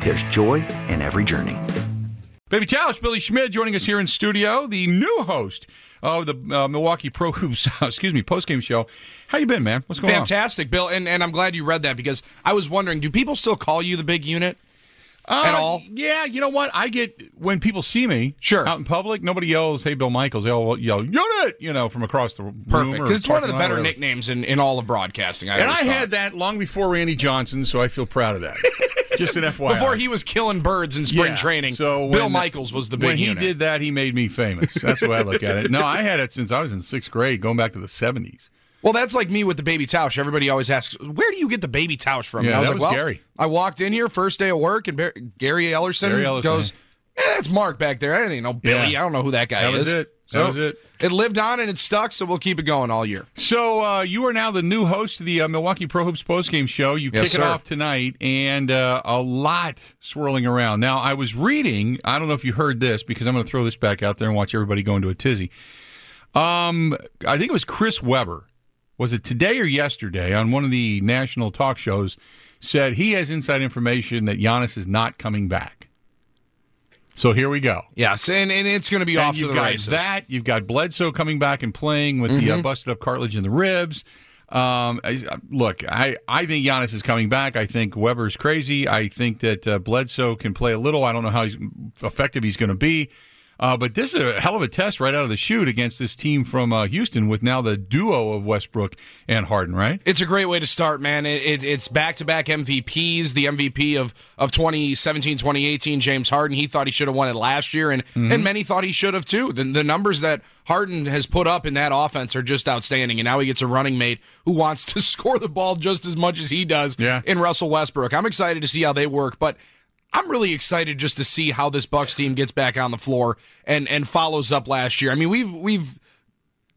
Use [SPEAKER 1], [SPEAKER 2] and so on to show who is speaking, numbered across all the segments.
[SPEAKER 1] there's joy in every journey.
[SPEAKER 2] Baby Challenge, Billy Schmidt joining us here in studio, the new host of the uh, Milwaukee Pro Hoops, excuse me, postgame show. How you been, man? What's going on?
[SPEAKER 3] Fantastic, Bill, and, and I'm glad you read that because I was wondering, do people still call you the big unit?
[SPEAKER 2] on?
[SPEAKER 3] At
[SPEAKER 2] Uh,
[SPEAKER 3] all?
[SPEAKER 2] Yeah, you know what? I get when people see me
[SPEAKER 3] Sure.
[SPEAKER 2] out in public, nobody yells, "Hey, Bill Michaels." They all yell, "Unit!" You know, from across the room.
[SPEAKER 3] Perfect, because it's one of the better nicknames in, in all of broadcasting. I
[SPEAKER 2] And I
[SPEAKER 3] thought.
[SPEAKER 2] had that long before Randy Johnson, so I feel proud of that. Just an FYI.
[SPEAKER 3] before he was killing birds in spring
[SPEAKER 2] Yeah,
[SPEAKER 3] training.
[SPEAKER 2] So
[SPEAKER 3] Bill Michaels was the big
[SPEAKER 2] when he
[SPEAKER 3] unit.
[SPEAKER 2] did that, he made me famous. That's the way I look at it. No, I had it since I was in sixth grade, going back to the seventies.
[SPEAKER 3] Well, that's like me with the baby Tausch. Everybody always asks, "Where do you get the baby Tausch from?"
[SPEAKER 2] Yeah,
[SPEAKER 3] and I was
[SPEAKER 2] that
[SPEAKER 3] like,
[SPEAKER 2] was
[SPEAKER 3] "Well,
[SPEAKER 2] Gary.
[SPEAKER 3] I walked in here first day of work, and Bar- Gary Ellerson,
[SPEAKER 2] Gary Ellerson,
[SPEAKER 3] goes, eh, "That's Mark back there. I didn't even know Billy.
[SPEAKER 2] Yeah.
[SPEAKER 3] I don't know who that guy
[SPEAKER 2] That
[SPEAKER 3] is."
[SPEAKER 2] Was it. That
[SPEAKER 3] So
[SPEAKER 2] was it.
[SPEAKER 3] It lived on and it stuck, so we'll keep it going all year.
[SPEAKER 2] So uh, you are now the new host of the uh, Milwaukee Pro Hoops postgame show. You
[SPEAKER 3] Yes,
[SPEAKER 2] kick it off tonight, and uh, a lot swirling around. Now, I was reading. I don't know if you heard this because I'm going to throw this back out there and watch everybody go into a tizzy. Um, I think it was Chris Webber. Was it today or yesterday on one of the national talk shows? Said he has inside information that Giannis is not coming back. So here we go.
[SPEAKER 3] Yes, and, and it's going to be
[SPEAKER 2] And
[SPEAKER 3] off to
[SPEAKER 2] you've
[SPEAKER 3] the
[SPEAKER 2] got
[SPEAKER 3] races.
[SPEAKER 2] That you've got Bledsoe coming back and playing with the uh,
[SPEAKER 3] Mm-hmm.
[SPEAKER 2] busted up cartilage in the ribs. Um, look, I, I think Giannis is coming back. I think Webber's crazy. I think that uh, Bledsoe can play a little. I don't know how he's, effective he's going to be. Uh, but this is a hell of a test right out of the chute against this team from uh, Houston with now the duo of Westbrook and Harden, right?
[SPEAKER 3] It's a great way to start, man. It, it, it's back to back MVPs. The MVP of, of 2017 2018, James Harden. He thought he should have won it last year, and, and many thought he should have too. The, the numbers that Harden has put up in that offense are just outstanding. And now he gets a running mate who wants to score the ball just as much as he does
[SPEAKER 2] Yeah.
[SPEAKER 3] in Russell Westbrook. I'm excited to see how they work, but. I'm really excited just to see how this Bucks team gets back on the floor and, and follows up last year. I mean, we've we've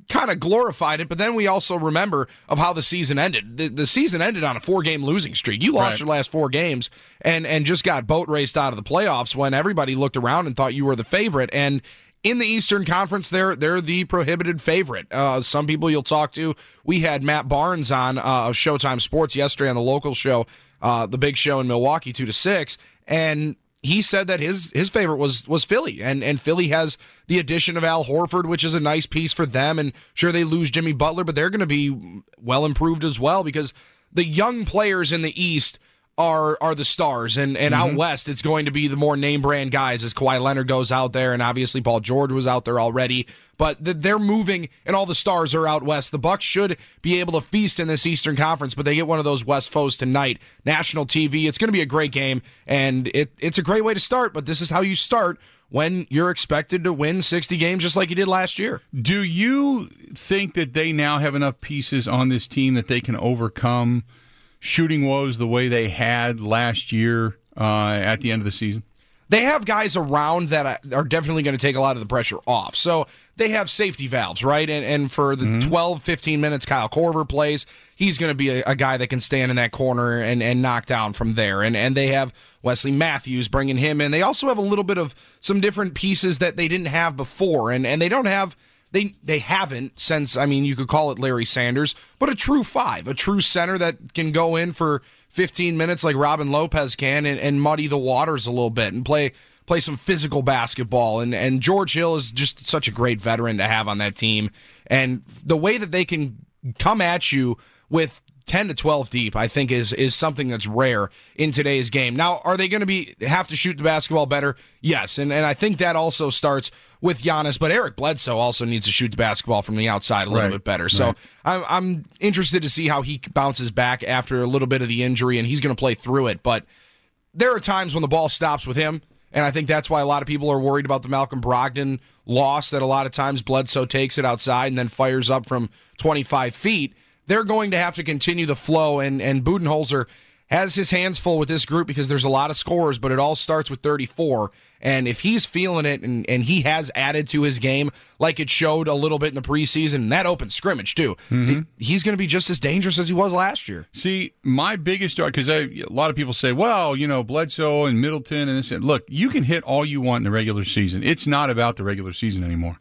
[SPEAKER 3] kind of glorified it, but then we also remember of how the season ended. The, the season ended on a four game losing streak. You lost
[SPEAKER 2] Right.
[SPEAKER 3] your last four games and and just got boat raced out of the playoffs when everybody looked around and thought you were the favorite. And in the Eastern Conference, they're they're the prohibited favorite. Uh, some people you'll talk to. We had Matt Barnes on uh, of Showtime Sports yesterday on the local show, uh, the big show in Milwaukee, two to six, and he said that his his favorite was was Philly, and and Philly has the addition of Al Horford, which is a nice piece for them. And sure, they lose Jimmy Butler, but they're going to be well improved as well because the young players in the East are are the stars, and and out mm-hmm. west it's going to be the more name brand guys as Kawhi Leonard goes out there, and obviously Paul George was out there already. But th- they're moving, and all the stars are out west. The Bucks should be able to feast in this Eastern Conference, but they get one of those West foes tonight. National TV. It's going to be a great game, and it it's a great way to start. But this is how you start when you're expected to win 60 games, just like you did last year.
[SPEAKER 2] Do you think that they now have enough pieces on this team that they can overcome shooting woes the way they had last year uh, at the end of the season?
[SPEAKER 3] they have guys around that are definitely going to take a lot of the pressure off. So they have safety valves, right? And, and for the 12, 15 minutes Kyle Korver plays, he's going to be a, a guy that can stand in that corner and, and knock down from there. And, and they have Wesley Matthews bringing him in. They also have a little bit of some different pieces that they didn't have before. And, and they don't have. They they haven't since I mean you could call it Larry Sanders, but a true five, a true center that can go in for 15 minutes like Robin Lopez can and, and muddy the waters a little bit and play play some physical basketball. And and George Hill is just such a great veteran to have on that team. And the way that they can come at you with 10 to 12 deep, I think is is something that's rare in today's game. Now, are they going to be have to shoot the basketball better? Yes, and and I think that also starts with Giannis, but Eric Bledsoe also needs to shoot the basketball from the outside a little
[SPEAKER 2] Right.
[SPEAKER 3] bit better. So
[SPEAKER 2] Right.
[SPEAKER 3] I'm I'm interested to see how he bounces back after a little bit of the injury, and he's going to play through it. But there are times when the ball stops with him, and I think that's why a lot of people are worried about the Malcolm Brogdon loss. That a lot of times Bledsoe takes it outside and then fires up from 25 feet. They're going to have to continue the flow, and and Budenholzer has his hands full with this group because there's a lot of scores, but it all starts with 34. And if he's feeling it and, and he has added to his game like it showed a little bit in the preseason, and that open scrimmage too, mm-hmm. he- he's going to be just as dangerous as he was last year.
[SPEAKER 2] See, my biggest because a lot of people say, well, you know, Bledsoe and Middleton and this. And look, you can hit all you want in the regular season. It's not about the regular season anymore.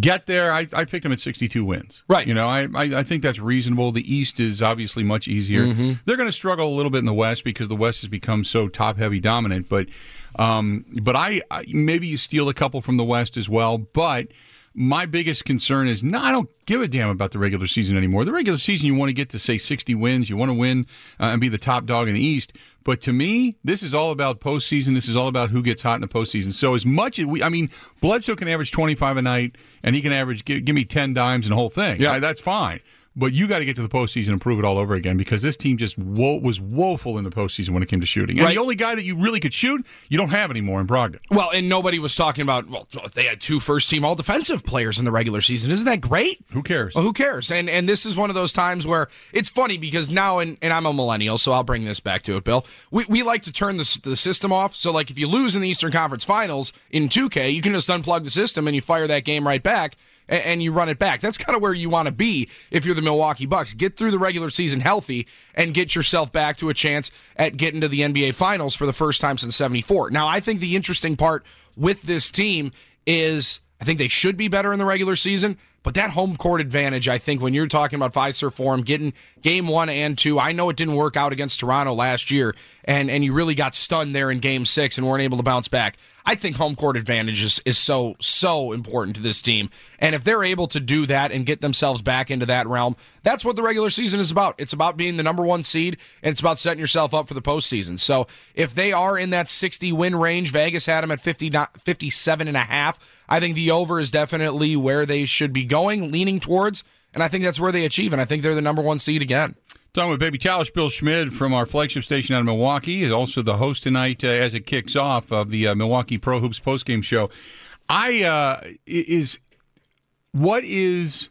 [SPEAKER 2] Get there. I, I picked them at 62 wins.
[SPEAKER 3] Right.
[SPEAKER 2] You know, I, I I think that's reasonable. The East is obviously much easier. They're going to struggle a little bit in the West because the West has become so top heavy dominant. But um, but I, I maybe you steal a couple from the West as well. But my biggest concern is no, I don't give a damn about the regular season anymore. The regular season, you want to get to say 60 wins, you want to win uh, and be the top dog in the East. But to me, this is all about postseason. This is all about who gets hot in the postseason. So as much as we, I mean, Bledsoe can average 25 a night, and he can average give, give me 10 dimes and the whole thing.
[SPEAKER 3] Yeah.
[SPEAKER 2] Uh, that's fine. But you got to get to the postseason and prove it all over again because this team just wo- was woeful in the postseason when it came to shooting. And
[SPEAKER 3] Right.
[SPEAKER 2] the only guy that you really could shoot, you don't have anymore in Brogdon.
[SPEAKER 3] Well, and nobody was talking about, well, they had two first team all defensive players in the regular season. Isn't that great?
[SPEAKER 2] Who cares?
[SPEAKER 3] Well, who cares? And and this is one of those times where it's funny because now, and, and I'm a millennial, so I'll bring this back to it, Bill. We, we like to turn the, the system off. So, like, if you lose in the Eastern Conference Finals in 2K, you can just unplug the system and you fire that game right back and, and you run it back. That's kind of where you want to be if you're the Milwaukee Bucks. Get through the regular season healthy and get yourself back to a chance at getting to the NBA Finals for the first time since 74. Now, I think the interesting part with this team is I think they should be better in the regular season. But that home court advantage, I think, when you're talking about Fiserv Forum, getting game one and two, I know it didn't work out against Toronto last year, and and you really got stunned there in game six and weren't able to bounce back. I think home court advantage is, is so, so important to this team. And if they're able to do that and get themselves back into that realm, that's what the regular season is about. It's about being the number one seed, and it's about setting yourself up for the postseason. So if they are in that 60 win range, Vegas had them at 50, not- 57 and a half. I think the over is definitely where they should be going, leaning towards, and I think that's where they achieve. And I think they're the number one seed again.
[SPEAKER 2] Talking with Baby Chalice, Bill Schmid from our flagship station out of Milwaukee, is also the host tonight uh, as it kicks off of the uh, Milwaukee Pro Hoops postgame show. I uh, is what is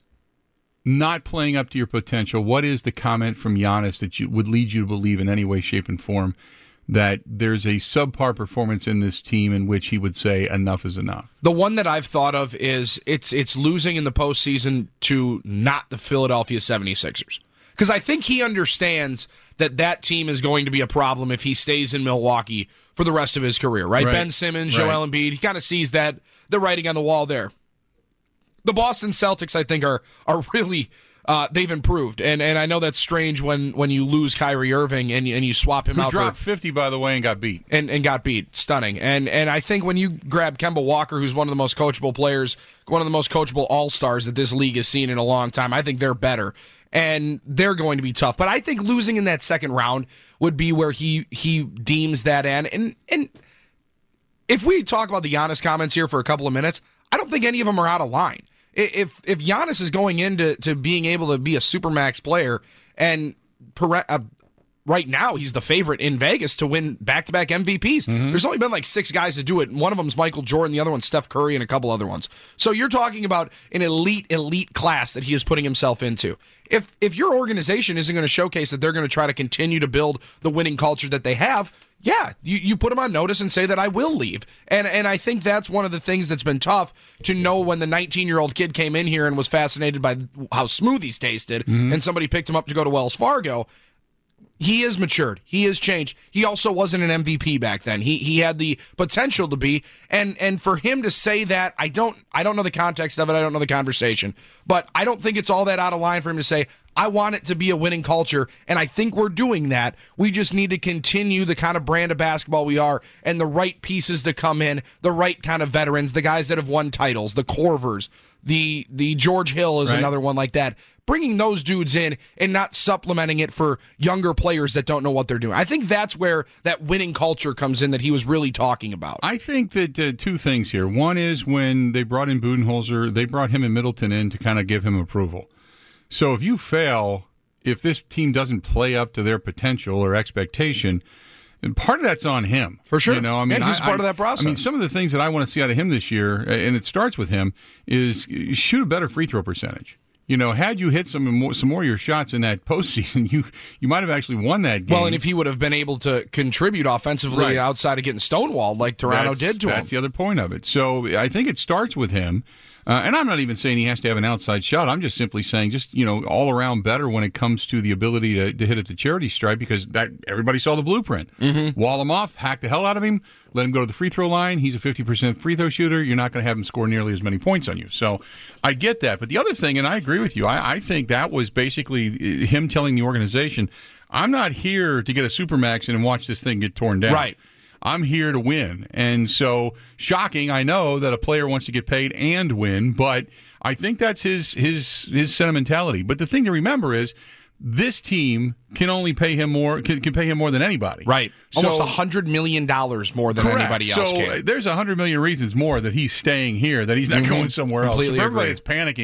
[SPEAKER 2] not playing up to your potential. What is the comment from Giannis that you would lead you to believe in any way, shape, and form that there's a subpar performance in this team in which he would say enough is enough?
[SPEAKER 3] The one that I've thought of is it's it's losing in the postseason to not the Philadelphia 76ers. Because I think he understands that that team is going to be a problem if he stays in Milwaukee for the rest of his career, right?
[SPEAKER 2] Right.
[SPEAKER 3] Ben Simmons,
[SPEAKER 2] Right.
[SPEAKER 3] Joel Embiid, he kind of sees that the writing on the wall there. The Boston Celtics, I think, are are really uh, they've improved, and and I know that's strange when when you lose Kyrie Irving and you, and you swap him
[SPEAKER 2] Who
[SPEAKER 3] out for
[SPEAKER 2] dropped 50, by the way, and got beat.
[SPEAKER 3] and, and got beat. Stunning. And and I think when you grab Kemba Walker, who's one of the most coachable players, one of the most coachable all stars that this league has seen in a long time, I think they're better. And they're going to be tough. But I think losing in that second round would be where he he deems that end. And and if we talk about the Giannis comments here for a couple of minutes, I don't think any of them are out of line. If if Giannis is going into to being able to be a supermax player and uh, right now he's the favorite in Vegas to win back-to-back MVPs. Mm-hmm. There's only been like six guys to do it, and one of them's Michael Jordan, the other one's Steph Curry, and a couple other ones. So you're talking about an elite, elite class that he is putting himself into. If if your organization isn't going to showcase that they're going to try to continue to build the winning culture that they have, yeah, you, you put them on notice and say that I will leave. And and I think that's one of the things that's been tough to know when the 19 year old kid came in here and was fascinated by how smoothies tasted, mm-hmm. and somebody picked him up to go to Wells Fargo he is matured. He has changed. He also wasn't an MVP back then. He he had the potential to be, and and for him to say that, I don't I don't know the context of it. I don't know the conversation, but I don't think it's all that out of line for him to say. I want it to be a winning culture, and I think we're doing that. We just need to continue the kind of brand of basketball we are, and the right pieces to come in, the right kind of veterans, the guys that have won titles, the Korvers, the the George Hill is
[SPEAKER 2] Right.
[SPEAKER 3] another one like that. Bringing those dudes in and not supplementing it for younger players that don't know what they're doing. I think that's where that winning culture comes in that he was really talking about.
[SPEAKER 2] I think that uh, two things here. One is when they brought in Budenholzer, they brought him and Middleton in to kind of give him approval. So if you fail, if this team doesn't play up to their potential or expectation, and part of that's on him
[SPEAKER 3] for sure.
[SPEAKER 2] You know, I mean,
[SPEAKER 3] yeah, he's
[SPEAKER 2] I,
[SPEAKER 3] part of that process.
[SPEAKER 2] I mean, some of the things that I want to see out of him this year, and it starts with him, is shoot a better free throw percentage. You know, had you hit some more, some more of your shots in that postseason, you you might have actually won that game.
[SPEAKER 3] Well, and if he would have been able to contribute offensively
[SPEAKER 2] Right.
[SPEAKER 3] outside of getting stonewalled like Toronto
[SPEAKER 2] that's,
[SPEAKER 3] did to
[SPEAKER 2] that's
[SPEAKER 3] him.
[SPEAKER 2] the other point of it. So I think it starts with him. Uh, and I'm not even saying he has to have an outside shot. I'm just simply saying, just you know, all around better when it comes to the ability to, to hit at the charity stripe because that everybody saw the blueprint. Mm-hmm. Wall him off, hack the hell out of him, let him go to the free throw line. He's a 50% free throw shooter. You're not going to have him score nearly as many points on you. So I get that. But the other thing, and I agree with you, I, I think that was basically uh, him telling the organization, I'm not here to get a supermax and watch this thing get torn down.
[SPEAKER 3] Right.
[SPEAKER 2] I'm here to win. And so shocking, I know that a player wants to get paid and win, but I think that's his his his sentimentality. But the thing to remember is this team can only pay him more can, can pay him more than anybody.
[SPEAKER 3] Right. Almost
[SPEAKER 2] So-
[SPEAKER 3] a hundred million dollars more than
[SPEAKER 2] Correct.
[SPEAKER 3] anybody else
[SPEAKER 2] so
[SPEAKER 3] can.
[SPEAKER 2] there's a hundred million reasons more that he's staying here, that he's not going somewhere else.
[SPEAKER 3] Mm-hmm. Completely
[SPEAKER 2] If everybody
[SPEAKER 3] agree.
[SPEAKER 2] is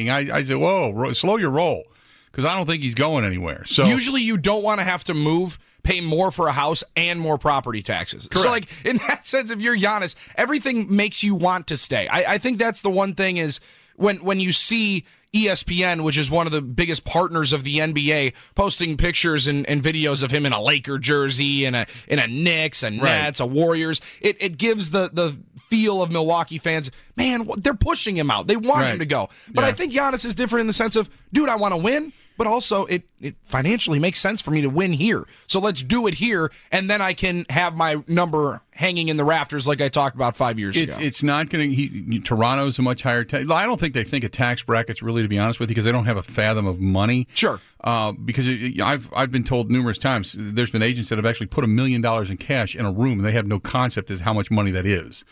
[SPEAKER 2] panicking, I, I say, whoa, ro- slow your roll, because I don't think he's going anywhere. So
[SPEAKER 3] Usually, you don't want to have to move, pay more for a house, and more property taxes. So, like in that sense, if you're Giannis, everything makes you want to stay. I, I think that's the one thing is when when you see. ESPN, which is one of the biggest partners of the NBA, posting pictures and, and videos of him in a Laker jersey, and a in a Knicks, and Nets, a Warriors. It it gives the the feel of Milwaukee fans. Man, they're pushing him out. They want him to go. But I think Giannis is different in the sense of, dude, I want to win, but also it, it financially makes sense for me to win here. So let's do it here, and then I can have my number hanging in the rafters like I talked about five years
[SPEAKER 2] It's
[SPEAKER 3] ago.
[SPEAKER 2] it's not going to. Toronto's a much higher. Ta- I don't think they think of tax brackets really, to be honest with you, because they don't have a fathom of money.
[SPEAKER 3] Sure.
[SPEAKER 2] Uh, because it, I've I've been told numerous times there's been agents that have actually put a million dollars in cash in a room and they have no concept as how much money that is.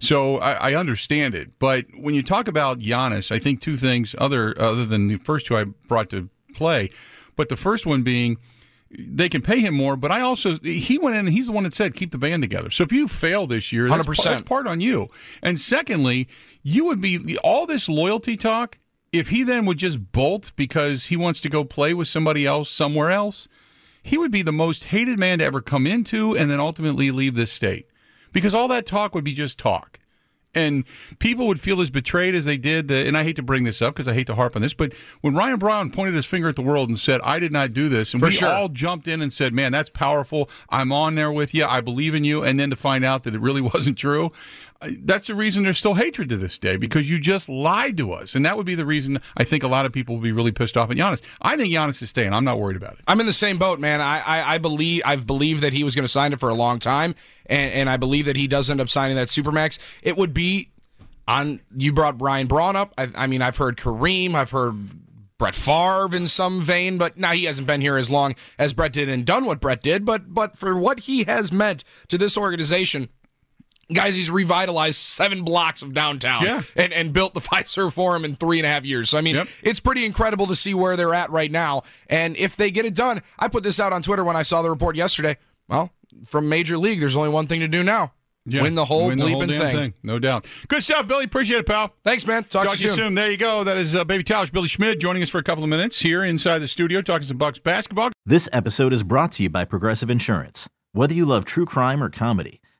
[SPEAKER 2] So I, I understand it, but when you talk about Giannis, I think two things other other than the first two I brought to play, but the first one being they can pay him more, but I also he went in and he's the one that said keep the band together. So if you fail this year, that's,
[SPEAKER 3] 100%.
[SPEAKER 2] that's part on you. And secondly, you would be all this loyalty talk. If he then would just bolt because he wants to go play with somebody else somewhere else, he would be the most hated man to ever come into and then ultimately leave this state. Because all that talk would be just talk. And people would feel as betrayed as they did. The, and I hate to bring this up because I hate to harp on this, but when Ryan Braun pointed his finger at the world and said, I did not do this, and
[SPEAKER 3] For
[SPEAKER 2] we
[SPEAKER 3] sure.
[SPEAKER 2] all jumped in and said, Man, that's powerful. I'm on there with you. I believe in you. And then to find out that it really wasn't true, that's the reason there's still hatred to this day because you just lied to us. And that would be the reason I think a lot of people will be really pissed off at Giannis. I think Giannis is staying. I'm not worried about it.
[SPEAKER 3] I'm in the same boat, man. I, I, I believe I've believed that he was going to sign it for a long time, and, and I believe that he does end up signing that supermax. It would be on. You brought Brian Braun up. I, I mean, I've heard Kareem. I've heard Brett Favre in some vein, but now he hasn't been here as long as Brett did and done what Brett did. But but for what he has meant to this organization. Guys, he's revitalized seven blocks of downtown
[SPEAKER 2] Yeah.
[SPEAKER 3] and, and built the Fiserv Forum in three and a half years. So, I mean,
[SPEAKER 2] Yep.
[SPEAKER 3] it's pretty incredible to see where they're at right now. And if they get it done, I put this out on Twitter when I saw the report yesterday. Well, from Major League, there's only one thing to do now
[SPEAKER 2] Yeah,
[SPEAKER 3] win the whole
[SPEAKER 2] win the whole
[SPEAKER 3] bleeping
[SPEAKER 2] damn
[SPEAKER 3] thing.
[SPEAKER 2] No doubt. Good stuff, Billy. Appreciate it, pal.
[SPEAKER 3] Thanks, man. Talk,
[SPEAKER 2] Talk to you soon. There you go. That is uh, Baby Towers, Billy Schmidt, joining us for a couple of minutes here inside the studio, talking some Bucks basketball.
[SPEAKER 4] This episode is brought to you by Progressive Insurance. Whether you love true crime or comedy,